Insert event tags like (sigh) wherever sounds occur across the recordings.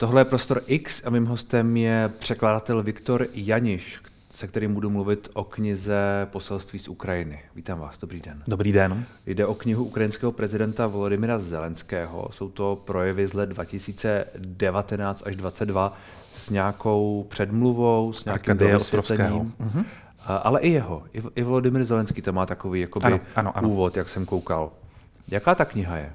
Tohle je Prostor X a mým hostem je překladatel Viktor Janiš, se kterým budu mluvit o knize Poselství z Ukrajiny. Vítám vás, dobrý den. Dobrý den. Jde o knihu ukrajinského prezidenta Volodymyra Zelenského. Jsou to projevy z let 2019 až 2022 s nějakou předmluvou, s nějakým vysvětlením. Mm-hmm. Ale i jeho, i Volodymyr Zelenský to má takový jakoby ano, ano, ano. úvod, jak jsem koukal. Jaká ta kniha je?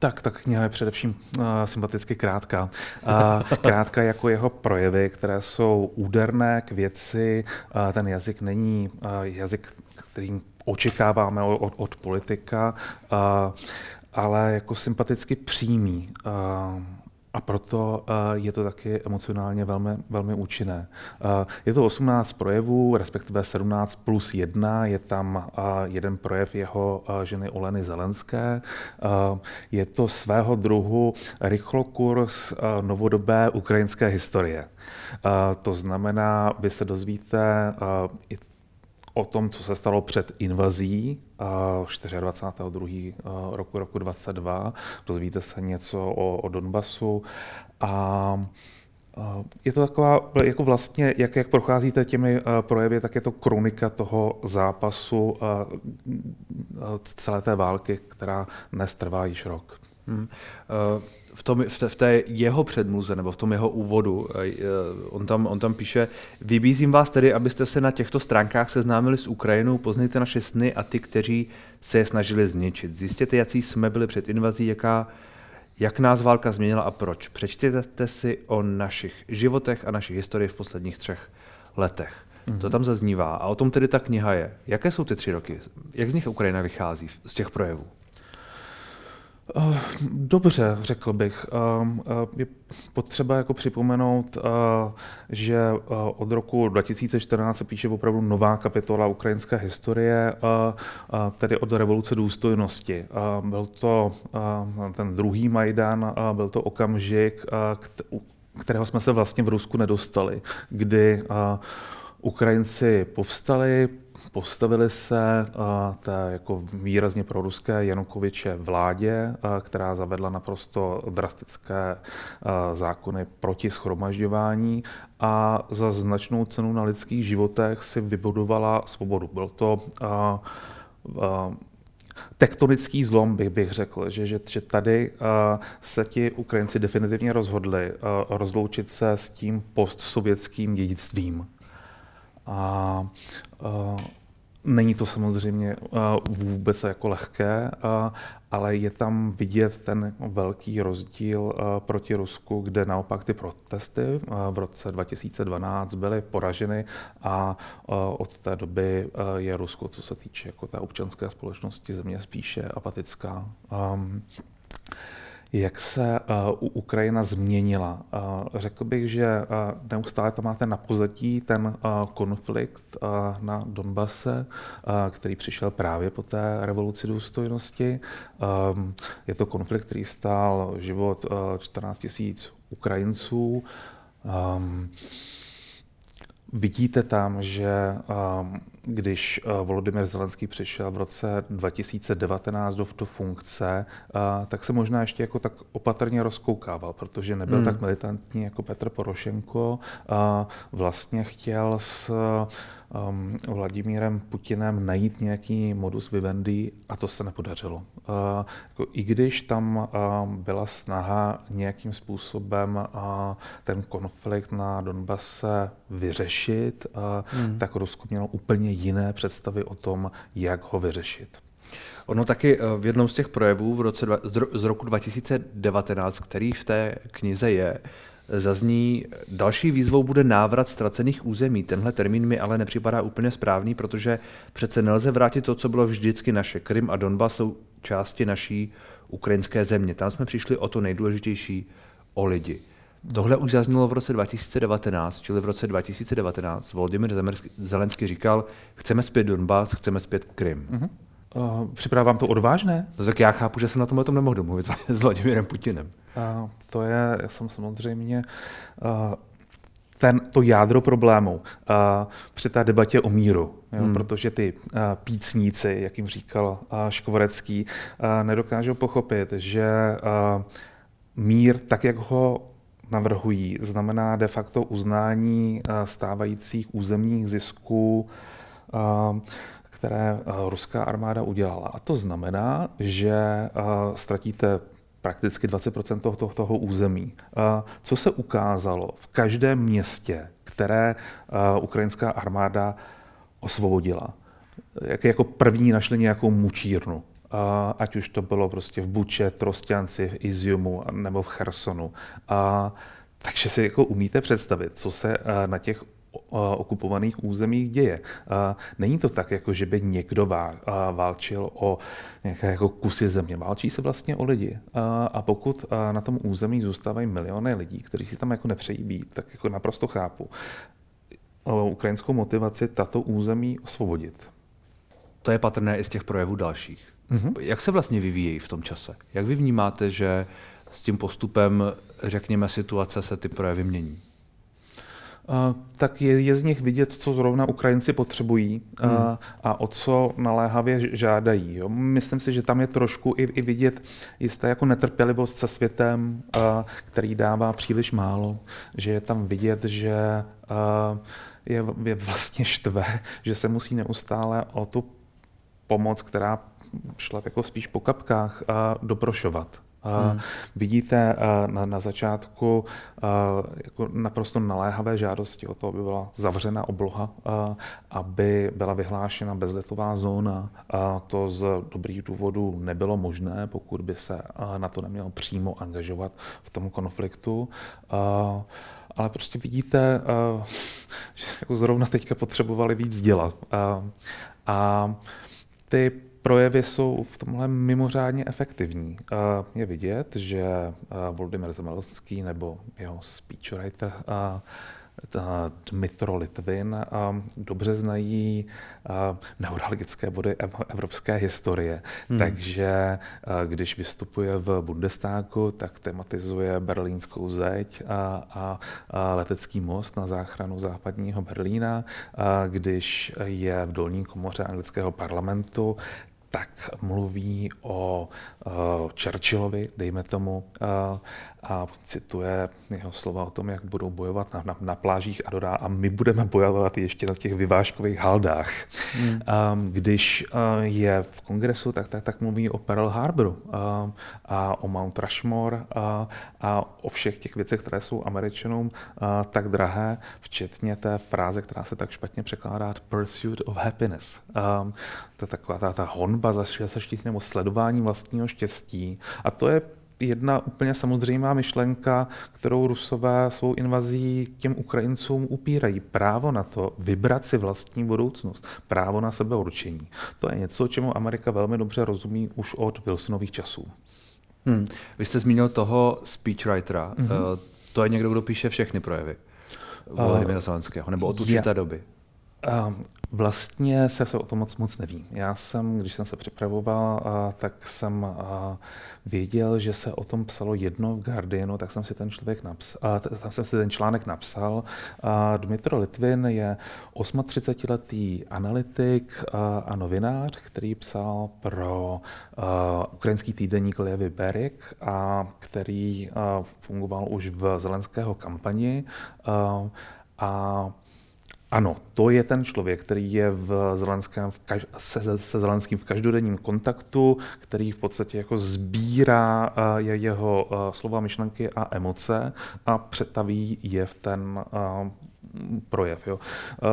Tak, tak kniha je především uh, sympaticky krátká. Uh, krátká jako jeho projevy, které jsou úderné k věci. Uh, ten jazyk není uh, jazyk, kterým očekáváme od, od politika, uh, ale jako sympaticky přímý. Uh, a proto uh, je to taky emocionálně velmi, velmi účinné. Uh, je to 18 projevů, respektive 17 plus 1. Je tam uh, jeden projev jeho ženy Oleny Zelenské. Je to svého druhu rychlokurs novodobé ukrajinské historie. To znamená, vy se dozvíte i o tom, co se stalo před invazí 24. roku roku 22. Dozvíte se něco o, o Donbasu a je to taková, jako vlastně, jak, jak procházíte těmi projevy, tak je to kronika toho zápasu celé té války, která dnes trvá již rok. Hmm. Uh v, tom, v, té, v té jeho předmluze nebo v tom jeho úvodu, eh, on tam, on tam píše, vybízím vás tedy, abyste se na těchto stránkách seznámili s Ukrajinou, poznejte naše sny a ty, kteří se je snažili zničit. Zjistěte, jaký jsme byli před invazí, jaká, jak nás válka změnila a proč. Přečtěte si o našich životech a naší historii v posledních třech letech. Mm-hmm. To tam zaznívá. A o tom tedy ta kniha je. Jaké jsou ty tři roky? Jak z nich Ukrajina vychází z těch projevů? Eh, dobře, řekl bych. Eh, eh, je potřeba jako připomenout, že od roku 2014 se píše opravdu nová kapitola ukrajinské historie, tedy od revoluce důstojnosti. Byl to ten druhý Majdan, byl to okamžik, kterého jsme se vlastně v Rusku nedostali, kdy Ukrajinci povstali, Postavili se té jako výrazně proruské Janukoviče vládě, která zavedla naprosto drastické zákony proti schromažďování a za značnou cenu na lidských životech si vybudovala svobodu. Byl to tektonický zlom, bych, bych řekl, že, že, že tady uh, se ti Ukrajinci definitivně rozhodli uh, rozloučit se s tím postsovětským dědictvím. A Není to samozřejmě vůbec jako lehké, ale je tam vidět ten velký rozdíl proti Rusku, kde naopak ty protesty v roce 2012 byly poraženy a od té doby je Rusko, co se týče jako té občanské společnosti země, spíše apatická. Jak se uh, Ukrajina změnila? Uh, řekl bych, že uh, neustále tam máte na pozadí ten konflikt na Donbase, který přišel právě po té revoluci důstojnosti. Um, je to konflikt, který stál život uh, 14 000 Ukrajinců. Um, Vidíte tam, že um, když uh, Volodymyr Zelenský přišel v roce 2019 do, do funkce, uh, tak se možná ještě jako tak opatrně rozkoukával, protože nebyl hmm. tak militantní jako Petr Porošenko. Uh, vlastně chtěl s um, Vladimírem Putinem najít nějaký modus vivendi a to se nepodařilo. Uh, jako, I když tam uh, byla snaha nějakým způsobem uh, ten konflikt na Donbase vyřešit, uh, hmm. tak Rusko mělo úplně jiné představy o tom, jak ho vyřešit. Ono taky v jednom z těch projevů v roce, z roku 2019, který v té knize je, zazní, další výzvou bude návrat ztracených území. Tenhle termín mi ale nepřipadá úplně správný, protože přece nelze vrátit to, co bylo vždycky naše. Krym a Donbas jsou části naší ukrajinské země. Tam jsme přišli o to nejdůležitější, o lidi. Tohle už zaznělo v roce 2019, čili v roce 2019 Volodymyr Zelenský říkal, chceme zpět Donbass, chceme zpět Krym. Uh-huh. Uh, připadá vám to odvážné? No, tak já chápu, že jsem na tom o tom nemohl domluvit s (laughs) Vladimirem Putinem. Uh, to je, já jsem samozřejmě uh, ten, to jádro problému uh, při té debatě o míru, jo, hmm. protože ty uh, pícníci, jak jim říkal uh, Škvorecký, uh, nedokážou pochopit, že uh, mír, tak jak ho navrhují, znamená de facto uznání stávajících územních zisků které ruská armáda udělala. A to znamená, že ztratíte prakticky 20 toho, toho, území. Co se ukázalo v každém městě, které ukrajinská armáda osvobodila? Jak jako první našli nějakou mučírnu. Ať už to bylo prostě v Buče, Trostěnci, v Iziumu nebo v Chersonu. Takže si jako umíte představit, co se na těch okupovaných územích děje. Není to tak, jako že by někdo válčil o nějaké jako kusy země. Válčí se vlastně o lidi. A pokud na tom území zůstávají miliony lidí, kteří si tam jako nepřejí být, tak jako naprosto chápu ukrajinskou motivaci tato území osvobodit. To je patrné i z těch projevů dalších. Mm-hmm. Jak se vlastně vyvíjejí v tom čase? Jak vy vnímáte, že s tím postupem, řekněme, situace se ty projevy mění? Tak je, je z nich vidět, co zrovna Ukrajinci potřebují hmm. a, a o co naléhavě žádají. Jo. Myslím si, že tam je trošku i, i vidět jisté jako netrpělivost se světem, a, který dává příliš málo, že je tam vidět, že a, je, je vlastně štve, (laughs) že se musí neustále o tu pomoc, která šla jako spíš po kapkách, a doprošovat. Hmm. Vidíte na, na začátku jako naprosto naléhavé žádosti o to, aby byla zavřena obloha, aby byla vyhlášena bezletová zóna. To z dobrých důvodů nebylo možné, pokud by se na to neměl přímo angažovat v tom konfliktu. Ale prostě vidíte, že jako zrovna teďka potřebovali víc dělat. A ty projevy jsou v tomhle mimořádně efektivní. Je vidět, že Volodymyr Zemelenský nebo jeho speechwriter Dmitro Litvin dobře znají neurologické body evropské historie. Hmm. Takže když vystupuje v Bundestagu, tak tematizuje berlínskou zeď a, a, letecký most na záchranu západního Berlína. Když je v dolní komoře anglického parlamentu, tak mluví o Churchillovi, dejme tomu, uh, a cituje jeho slova o tom, jak budou bojovat na, na, na plážích a dodá, a my budeme bojovat ještě na těch vyvážkových haldách. Hmm. Um, když uh, je v kongresu, tak, tak, tak mluví o Pearl Harboru uh, a o Mount Rushmore uh, a o všech těch věcech, které jsou Američanům uh, tak drahé, včetně té fráze, která se tak špatně překládá, pursuit of happiness. Um, to je taková ta, ta honba za, za nebo sledování vlastního štěstí. A to je jedna úplně samozřejmá myšlenka, kterou Rusové svou invazí těm Ukrajincům upírají. Právo na to vybrat si vlastní budoucnost, právo na sebeurčení. To je něco, čemu Amerika velmi dobře rozumí už od Wilsonových časů. Hmm. Vy jste zmínil toho speechwritera. Mm-hmm. To je někdo, kdo píše všechny projevy Volodymyra uh, Zelenského, nebo od určité je, doby. Vlastně se, se o tom moc moc neví. Já jsem, když jsem se připravoval, tak jsem věděl, že se o tom psalo jedno v Guardianu, tak jsem si ten člověk napsal, tak jsem si ten článek napsal. Dmitro Litvin je 38-letý analytik a novinář, který psal pro ukrajinský týdeník Levy Berik a který fungoval už v zelenského kampani. A ano, to je ten člověk, který je v Zelenském v kaž, se, se Zelenským v každodenním kontaktu, který v podstatě jako sbírá uh, je jeho uh, slova, myšlenky a emoce a přetaví je v ten uh, projev. Jo.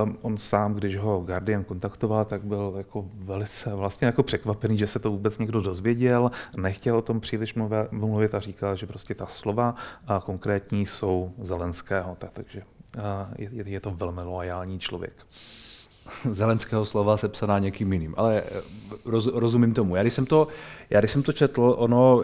Um, on sám, když ho Guardian kontaktoval, tak byl jako velice vlastně jako překvapený, že se to vůbec někdo dozvěděl, nechtěl o tom příliš mluvit a říkal, že prostě ta slova konkrétní jsou Zelenského. Tak, takže je, je to velmi loajální člověk. Zelenského slova se psaná někým jiným, ale eh, roz, rozumím tomu. Já když, jsem to, já když jsem to četl, ono,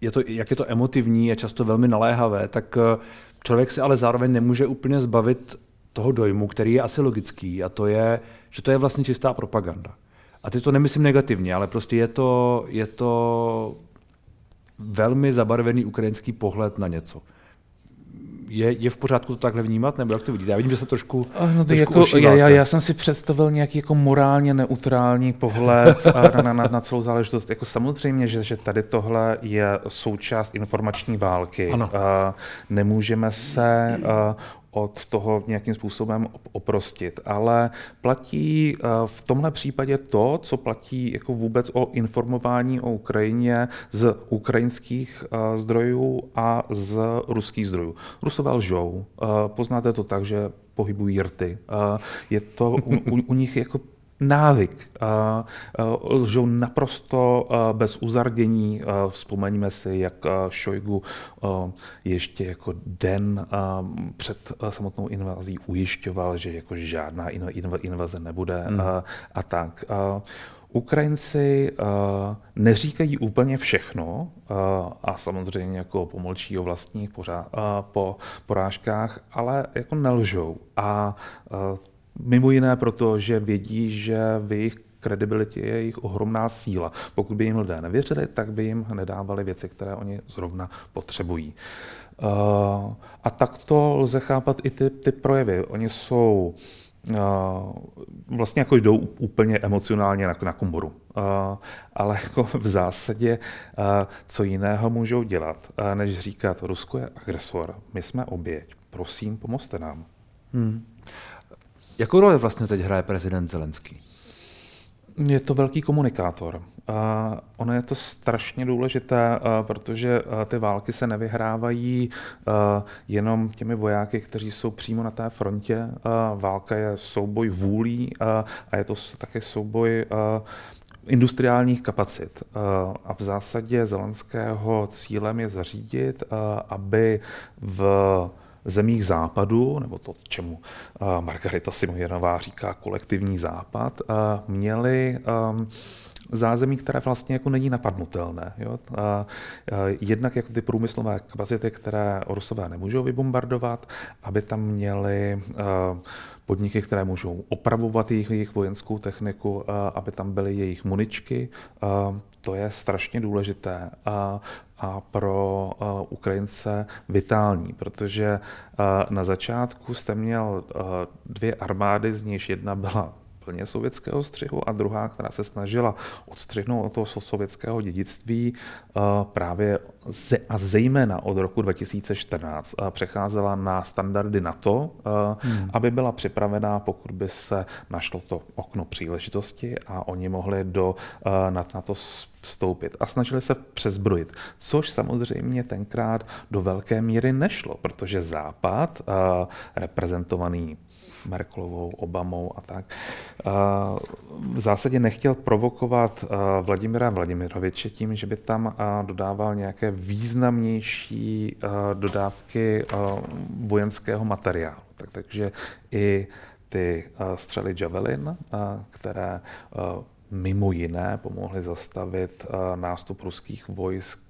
je to, jak je to emotivní, je často velmi naléhavé, tak eh, člověk si ale zároveň nemůže úplně zbavit toho dojmu, který je asi logický, a to je, že to je vlastně čistá propaganda. A teď to nemyslím negativně, ale prostě je to, je to velmi zabarvený ukrajinský pohled na něco je, je v pořádku to takhle vnímat, nebo jak to vidíte? Já vidím, že se trošku, no, trošku jako, já, já, já jsem si představil nějaký jako morálně neutrální pohled na, na, na, na celou záležitost. Jako samozřejmě, že, že tady tohle je součást informační války. Ano. Nemůžeme se od toho nějakým způsobem oprostit. Ale platí eh, v tomhle případě to, co platí jako vůbec o informování o Ukrajině z ukrajinských eh, zdrojů a z ruských zdrojů. Rusové lžou. Eh, poznáte to tak, že pohybují rty. Je to u, u, u nich jako návyk. Lžou naprosto bez uzardění. Vzpomeňme si, jak Šojgu ještě jako den před samotnou invazí ujišťoval, že jako žádná invaze nebude hmm. a tak. Ukrajinci uh, neříkají úplně všechno uh, a samozřejmě jako pomlčí o vlastních pořád, uh, po porážkách, ale jako nelžou. A uh, Mimo jiné proto, že vědí, že v jejich kredibilitě je jejich ohromná síla. Pokud by jim lidé nevěřili, tak by jim nedávali věci, které oni zrovna potřebují. Uh, a takto lze chápat i ty, ty projevy. Oni jsou uh, vlastně jako jdou úplně emocionálně na, na komboru. Uh, ale jako v zásadě, co jiného můžou dělat, než říkat, Rusko je agresor, my jsme oběť, prosím, pomozte nám. Hmm. Jakou roli vlastně teď hraje prezident Zelenský? Je to velký komunikátor. Ono je to strašně důležité, protože ty války se nevyhrávají jenom těmi vojáky, kteří jsou přímo na té frontě. Válka je souboj vůlí a je to také souboj industriálních kapacit. A v zásadě Zelenského cílem je zařídit, aby v zemích západu, nebo to, čemu uh, Margarita Simojenová říká kolektivní západ, uh, měli um, zázemí, které vlastně jako není napadnutelné. Jo? A, jednak jako ty průmyslové kapacity, které Rusové nemůžou vybombardovat, aby tam měli podniky, které můžou opravovat jejich, jejich vojenskou techniku, aby tam byly jejich muničky. To je strašně důležité a, a pro Ukrajince vitální, protože na začátku jste měl dvě armády, z níž jedna byla plně sovětského střihu a druhá, která se snažila odstřihnout od toho sovětského dědictví eh, právě a zejména od roku 2014 eh, přecházela na standardy NATO, eh, hmm. aby byla připravená, pokud by se našlo to okno příležitosti a oni mohli do NATO vstoupit a snažili se přezbrojit, což samozřejmě tenkrát do velké míry nešlo, protože Západ, reprezentovaný Merklovou, Obamou a tak. V zásadě nechtěl provokovat Vladimira Vladimiroviče tím, že by tam dodával nějaké významnější dodávky vojenského materiálu. Tak, takže i ty střely Javelin, které mimo jiné pomohly zastavit nástup ruských vojsk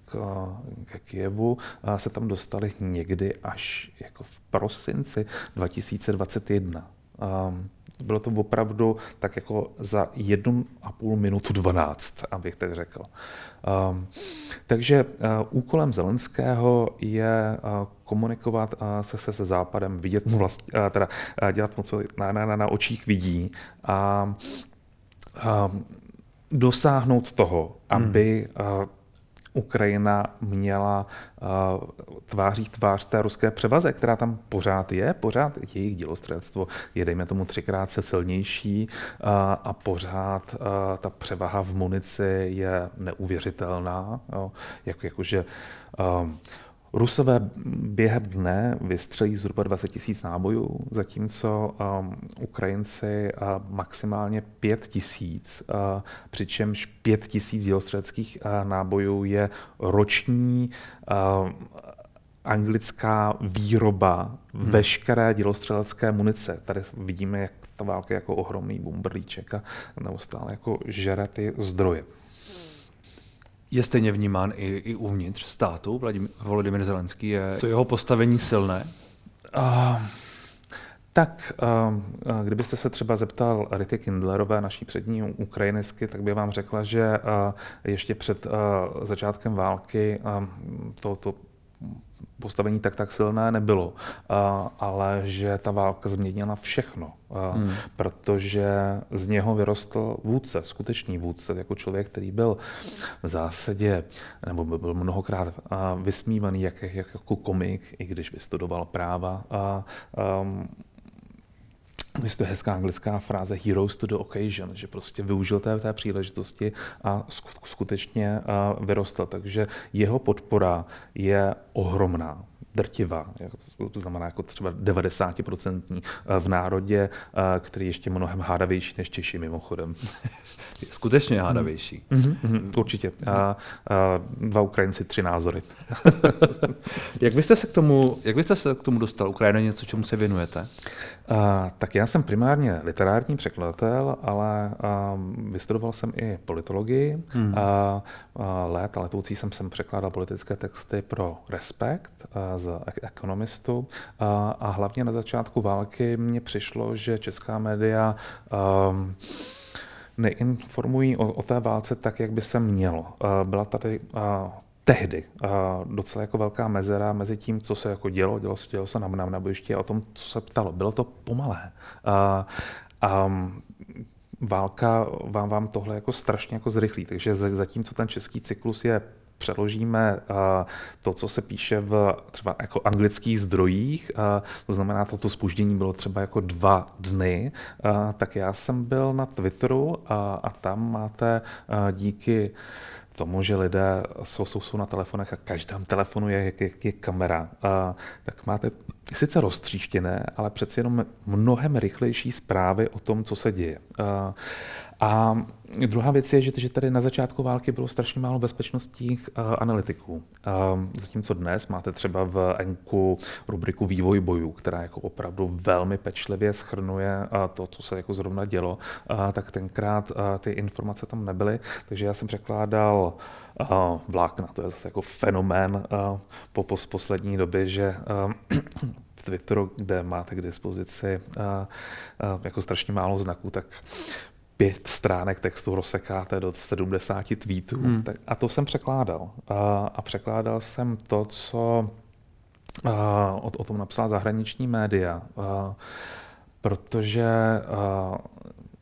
ke Kijevu se tam dostali někdy až jako v prosinci 2021. Bylo to opravdu tak jako za jednu a půl minutu 12, abych tak řekl. Takže úkolem Zelenského je komunikovat se, se, se Západem, vidět mu vlastně, teda dělat mu, co na, na, na očích vidí a, a dosáhnout toho, aby hmm Ukrajina měla uh, tváří tvář té ruské převaze, která tam pořád je, pořád jejich dělostřelectvo je, dejme tomu, třikrát se silnější uh, a pořád uh, ta převaha v munici je neuvěřitelná. Jo, jako, jakože uh, Rusové během dne vystřelí zhruba 20 tisíc nábojů, zatímco um, Ukrajinci uh, maximálně 5 tisíc, uh, přičemž 5 tisíc dělostřeleckých uh, nábojů je roční uh, anglická výroba hmm. veškeré dělostřelecké munice. Tady vidíme, jak ta válka je jako ohromný bumbrlíček a neustále jako žere ty zdroje je stejně vnímán i, i uvnitř státu. Vladimír, Volodymyr Zelenský je to jeho postavení silné? Uh, tak, uh, kdybyste se třeba zeptal Rity Kindlerové, naší přední ukrajinistky, tak by vám řekla, že uh, ještě před uh, začátkem války to, to postavení tak tak silné nebylo, ale že ta válka změnila všechno, hmm. protože z něho vyrostl vůdce, skutečný vůdce, jako člověk, který byl v zásadě, nebo byl mnohokrát vysmívaný jak, jak, jako komik, i když vystudoval práva. A, um, je to hezká anglická fráze heroes to the occasion, že prostě využil té, té příležitosti a skutečně vyrostl. Takže jeho podpora je ohromná drtivá, to znamená jako třeba 90% v národě, který je ještě mnohem hádavější než Češi mimochodem. (laughs) skutečně hádavější. Mm-hmm, mm, určitě. A, a dva Ukrajinci, tři názory. (laughs) jak, byste se k tomu, jak byste se k tomu dostal? Ukrajina něco, čemu se věnujete? A, tak já jsem primárně literární překladatel, ale a, vystudoval jsem i politologii. Mm. A, a léta letoucí jsem sem překládal politické texty pro Respekt a, z ekonomistu. A, hlavně na začátku války mně přišlo, že česká média a, neinformují o, té válce tak, jak by se mělo. Byla tady tehdy docela jako velká mezera mezi tím, co se jako dělo, dělo se, dělo se na, na, na bojišti a o tom, co se ptalo. Bylo to pomalé. A válka vám, vám tohle jako strašně jako zrychlí. Takže zatímco ten český cyklus je přeložíme to, co se píše v třeba jako anglických zdrojích, to znamená, to, to spoždění bylo třeba jako dva dny, tak já jsem byl na Twitteru a, tam máte díky tomu, že lidé jsou, jsou, jsou na telefonech a každém telefonu je, je, je kamera, a, tak máte sice roztříštěné, ale přeci jenom mnohem rychlejší zprávy o tom, co se děje. A, a druhá věc je, že, tady na začátku války bylo strašně málo bezpečnostních uh, analytiků. Uh, zatímco dnes máte třeba v Enku rubriku Vývoj bojů, která jako opravdu velmi pečlivě schrnuje uh, to, co se jako zrovna dělo, uh, tak tenkrát uh, ty informace tam nebyly, takže já jsem překládal uh, vlákna, to je zase jako fenomén uh, po, po poslední době, že uh, (clears throat) v Twitteru, kde máte k dispozici uh, uh, jako strašně málo znaků, tak pět stránek textu rozsekáte do 70 tweetů. Hmm. Tak, a to jsem překládal. A, a překládal jsem to, co a, o, o tom napsala zahraniční média. A, protože a,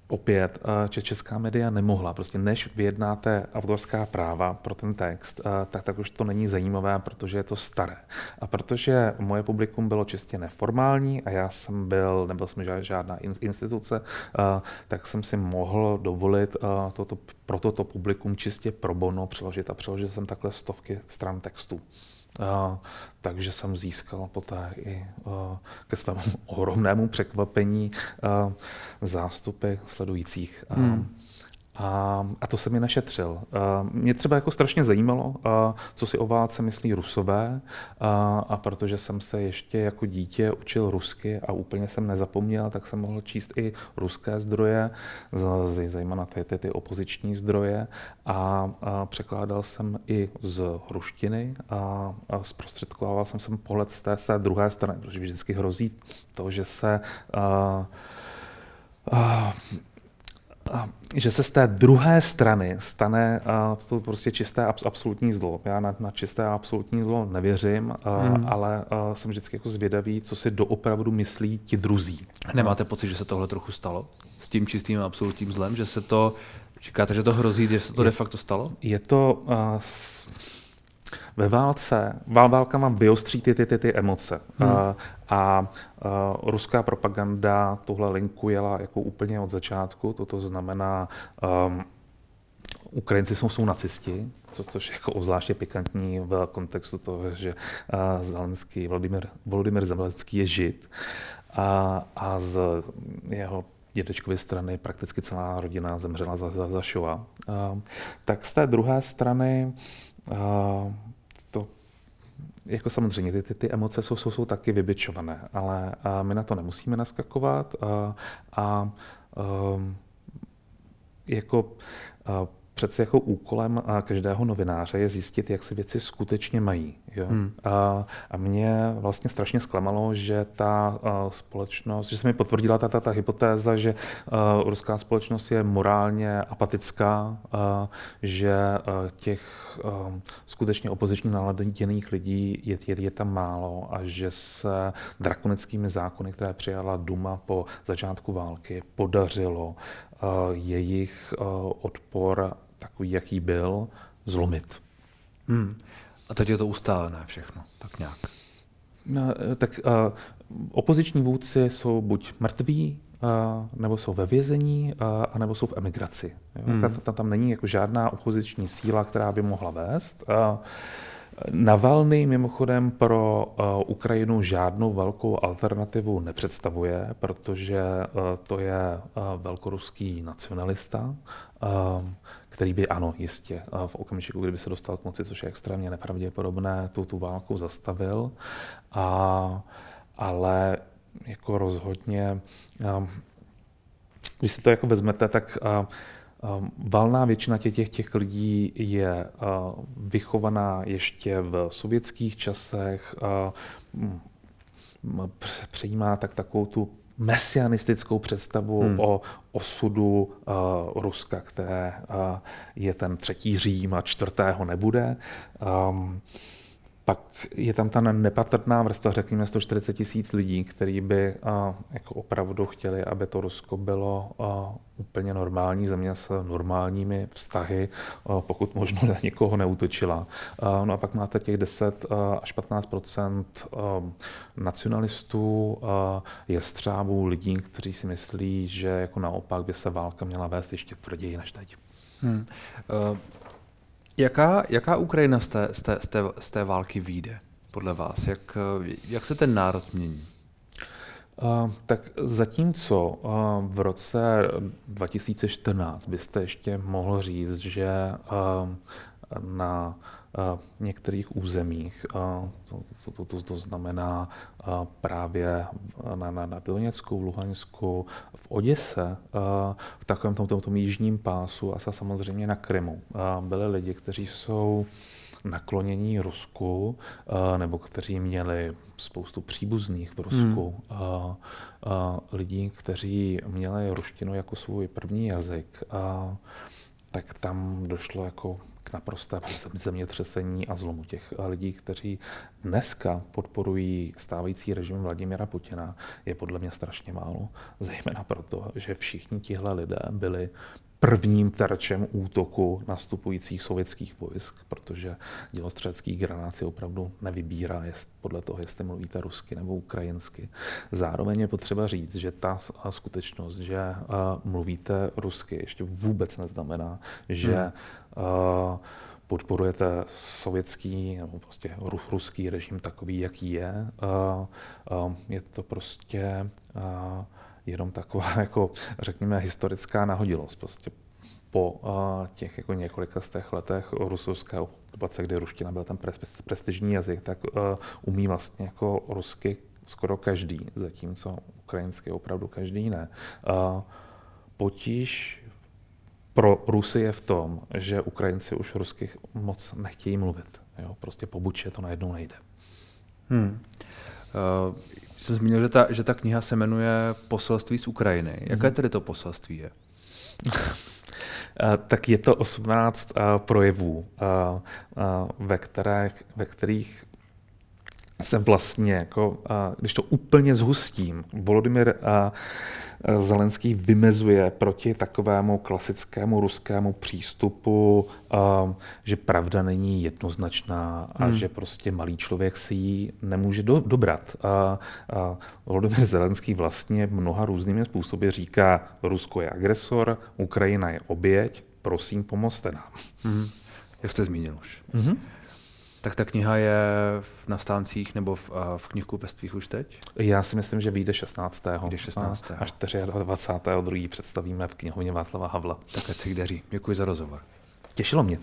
opět, že česká média nemohla. Prostě než vyjednáte autorská práva pro ten text, tak, tak už to není zajímavé, protože je to staré. A protože moje publikum bylo čistě neformální a já jsem byl, nebyl jsem žádná instituce, tak jsem si mohl dovolit toto, pro toto publikum čistě pro bono přeložit a přeložil jsem takhle stovky stran textů. A, takže jsem získal poté i a, ke svému (laughs) ohromnému překvapení a, zástupy sledujících. A, hmm. A, a to se mi našetřil. A mě třeba jako strašně zajímalo, co si o válce myslí rusové, a, a protože jsem se ještě jako dítě učil rusky a úplně jsem nezapomněl, tak jsem mohl číst i ruské zdroje, zejména ty, ty, ty opoziční zdroje a, a překládal jsem i z ruštiny a, a zprostředkoval jsem sem pohled z té, té druhé strany, protože vždycky hrozí to, že se a, a, že se z té druhé strany stane uh, to prostě čisté absolutní zlo. Já na, na čisté absolutní zlo nevěřím, uh, mm. ale uh, jsem vždycky jako zvědavý, co si doopravdu myslí ti druzí. Nemáte pocit, že se tohle trochu stalo? S tím čistým absolutním zlem? Že se to, říkáte, že to hrozí, že se to je, de facto stalo? Je to... Uh, s, ve válce, vál, válka má vyostří ty, ty, ty, ty emoce. Hmm. A, a, a ruská propaganda tuhle linku jela jako úplně od začátku. Toto znamená, um, Ukrajinci jsou, jsou nacisti, co, což je jako obzvláště pikantní v kontextu toho, že uh, Zelenský, Volodymyr, Volodymyr Zelenský je žid a, a z jeho dědečkovy strany prakticky celá rodina zemřela za, za, za Shoah. Uh, tak z té druhé strany uh, jako samozřejmě ty, ty, ty emoce jsou, jsou, jsou taky vybičované, ale my na to nemusíme naskakovat a, a, a jako přece jako úkolem každého novináře je zjistit, jak se věci skutečně mají. Jo? Hmm. A, a mě vlastně strašně zklamalo, že ta uh, společnost, že se mi potvrdila ta, ta, ta hypotéza, že uh, ruská společnost je morálně apatická, uh, že uh, těch uh, skutečně opozičně naladěných lidí je, je, je tam málo a že se drakonickými zákony, které přijala Duma po začátku války, podařilo uh, jejich uh, odpor takový, jaký byl, zlomit. Hmm. A teď je to ustálené všechno, tak nějak. No, tak uh, opoziční vůdci jsou buď mrtví, uh, nebo jsou ve vězení, uh, anebo jsou v emigraci. Jo? Hmm. Ta, ta, tam není jako žádná opoziční síla, která by mohla vést. Uh, Navalny mimochodem pro uh, Ukrajinu žádnou velkou alternativu nepředstavuje, protože uh, to je uh, velkoruský nacionalista, který by, ano, jistě, v okamžiku, kdyby se dostal k moci, což je extrémně nepravděpodobné, tu, tu válku zastavil. A, ale jako rozhodně, když si to jako vezmete, tak Valná většina těch, těch, těch lidí je vychovaná ještě v sovětských časech, přejímá tak takovou tu mesianistickou představu hmm. o osudu uh, Ruska, které uh, je ten třetí Řím a čtvrtého nebude. Um, pak je tam ta nepatrná vrstva, řekněme 140 tisíc lidí, kteří by a, jako opravdu chtěli, aby to Rusko bylo a, úplně normální země s normálními vztahy, a, pokud možno na nikoho neutočila. A, no a pak máte těch 10 až 15% nacionalistů, a, jestřábů, lidí, kteří si myslí, že jako naopak by se válka měla vést ještě tvrději než teď. Hmm. Uh... Jaká, jaká Ukrajina z té, z, té, z, té, z té války vyjde, podle vás? Jak, jak se ten národ mění? Uh, tak zatímco uh, v roce 2014 byste ještě mohl říct, že uh, na některých územích. To, to, to, to, to znamená právě na, na, na Doněcku, v Luhansku, v Oděse, v takovém tom, tom, tom jižním pásu a samozřejmě na Krymu. Byli lidi, kteří jsou naklonění Rusku, nebo kteří měli spoustu příbuzných v Rusku, hmm. lidí, kteří měli ruštinu jako svůj první jazyk, tak tam došlo jako k naprosté zemětřesení a zlomu těch lidí, kteří dneska podporují stávající režim Vladimira Putina, je podle mě strašně málo, zejména proto, že všichni tihle lidé byli prvním terčem útoku nastupujících sovětských vojsk, protože dělostřelecký granát si opravdu nevybírá jest podle toho, jestli mluvíte rusky nebo ukrajinsky. Zároveň je potřeba říct, že ta skutečnost, že mluvíte rusky, ještě vůbec neznamená, že hmm. Podporujete sovětský nebo prostě ruský režim takový, jaký je. Je to prostě jenom taková, (laughs) jako řekněme, historická nahodilost. Prostě po těch jako několika z těch letech rusovské okupace, kdy ruština byl ten prestižní jazyk, tak umí vlastně jako rusky skoro každý, zatímco ukrajinsky opravdu každý ne. Potíž pro Rusy je v tom, že Ukrajinci už rusky moc nechtějí mluvit. Jo? Prostě po buče to najednou nejde. Hmm. Uh, jsem zmínil, že ta, že ta kniha se jmenuje Poselství z Ukrajiny. Jaké mhm. tedy to poselství je? (laughs) Eh, tak je to 18 uh, eh, projevů, uh, uh, ve, které, ve kterých se vlastně, jako, když to úplně zhustím, Volodymyr Zelenský vymezuje proti takovému klasickému ruskému přístupu, že pravda není jednoznačná a hmm. že prostě malý člověk si ji nemůže do, dobrat. A, a Volodymyr Zelenský vlastně mnoha různými způsoby říká, Rusko je agresor, Ukrajina je oběť, prosím, pomozte nám. Hmm. Jak jste zmínil už. Hmm. Tak ta kniha je na stáncích nebo v, v knihkupectvích už teď? Já si myslím, že vyjde 16. Vyjde 16. A až 24. druhý představíme v knihovně Václava Havla. Tak ať se daří. Děkuji za rozhovor. Těšilo mě.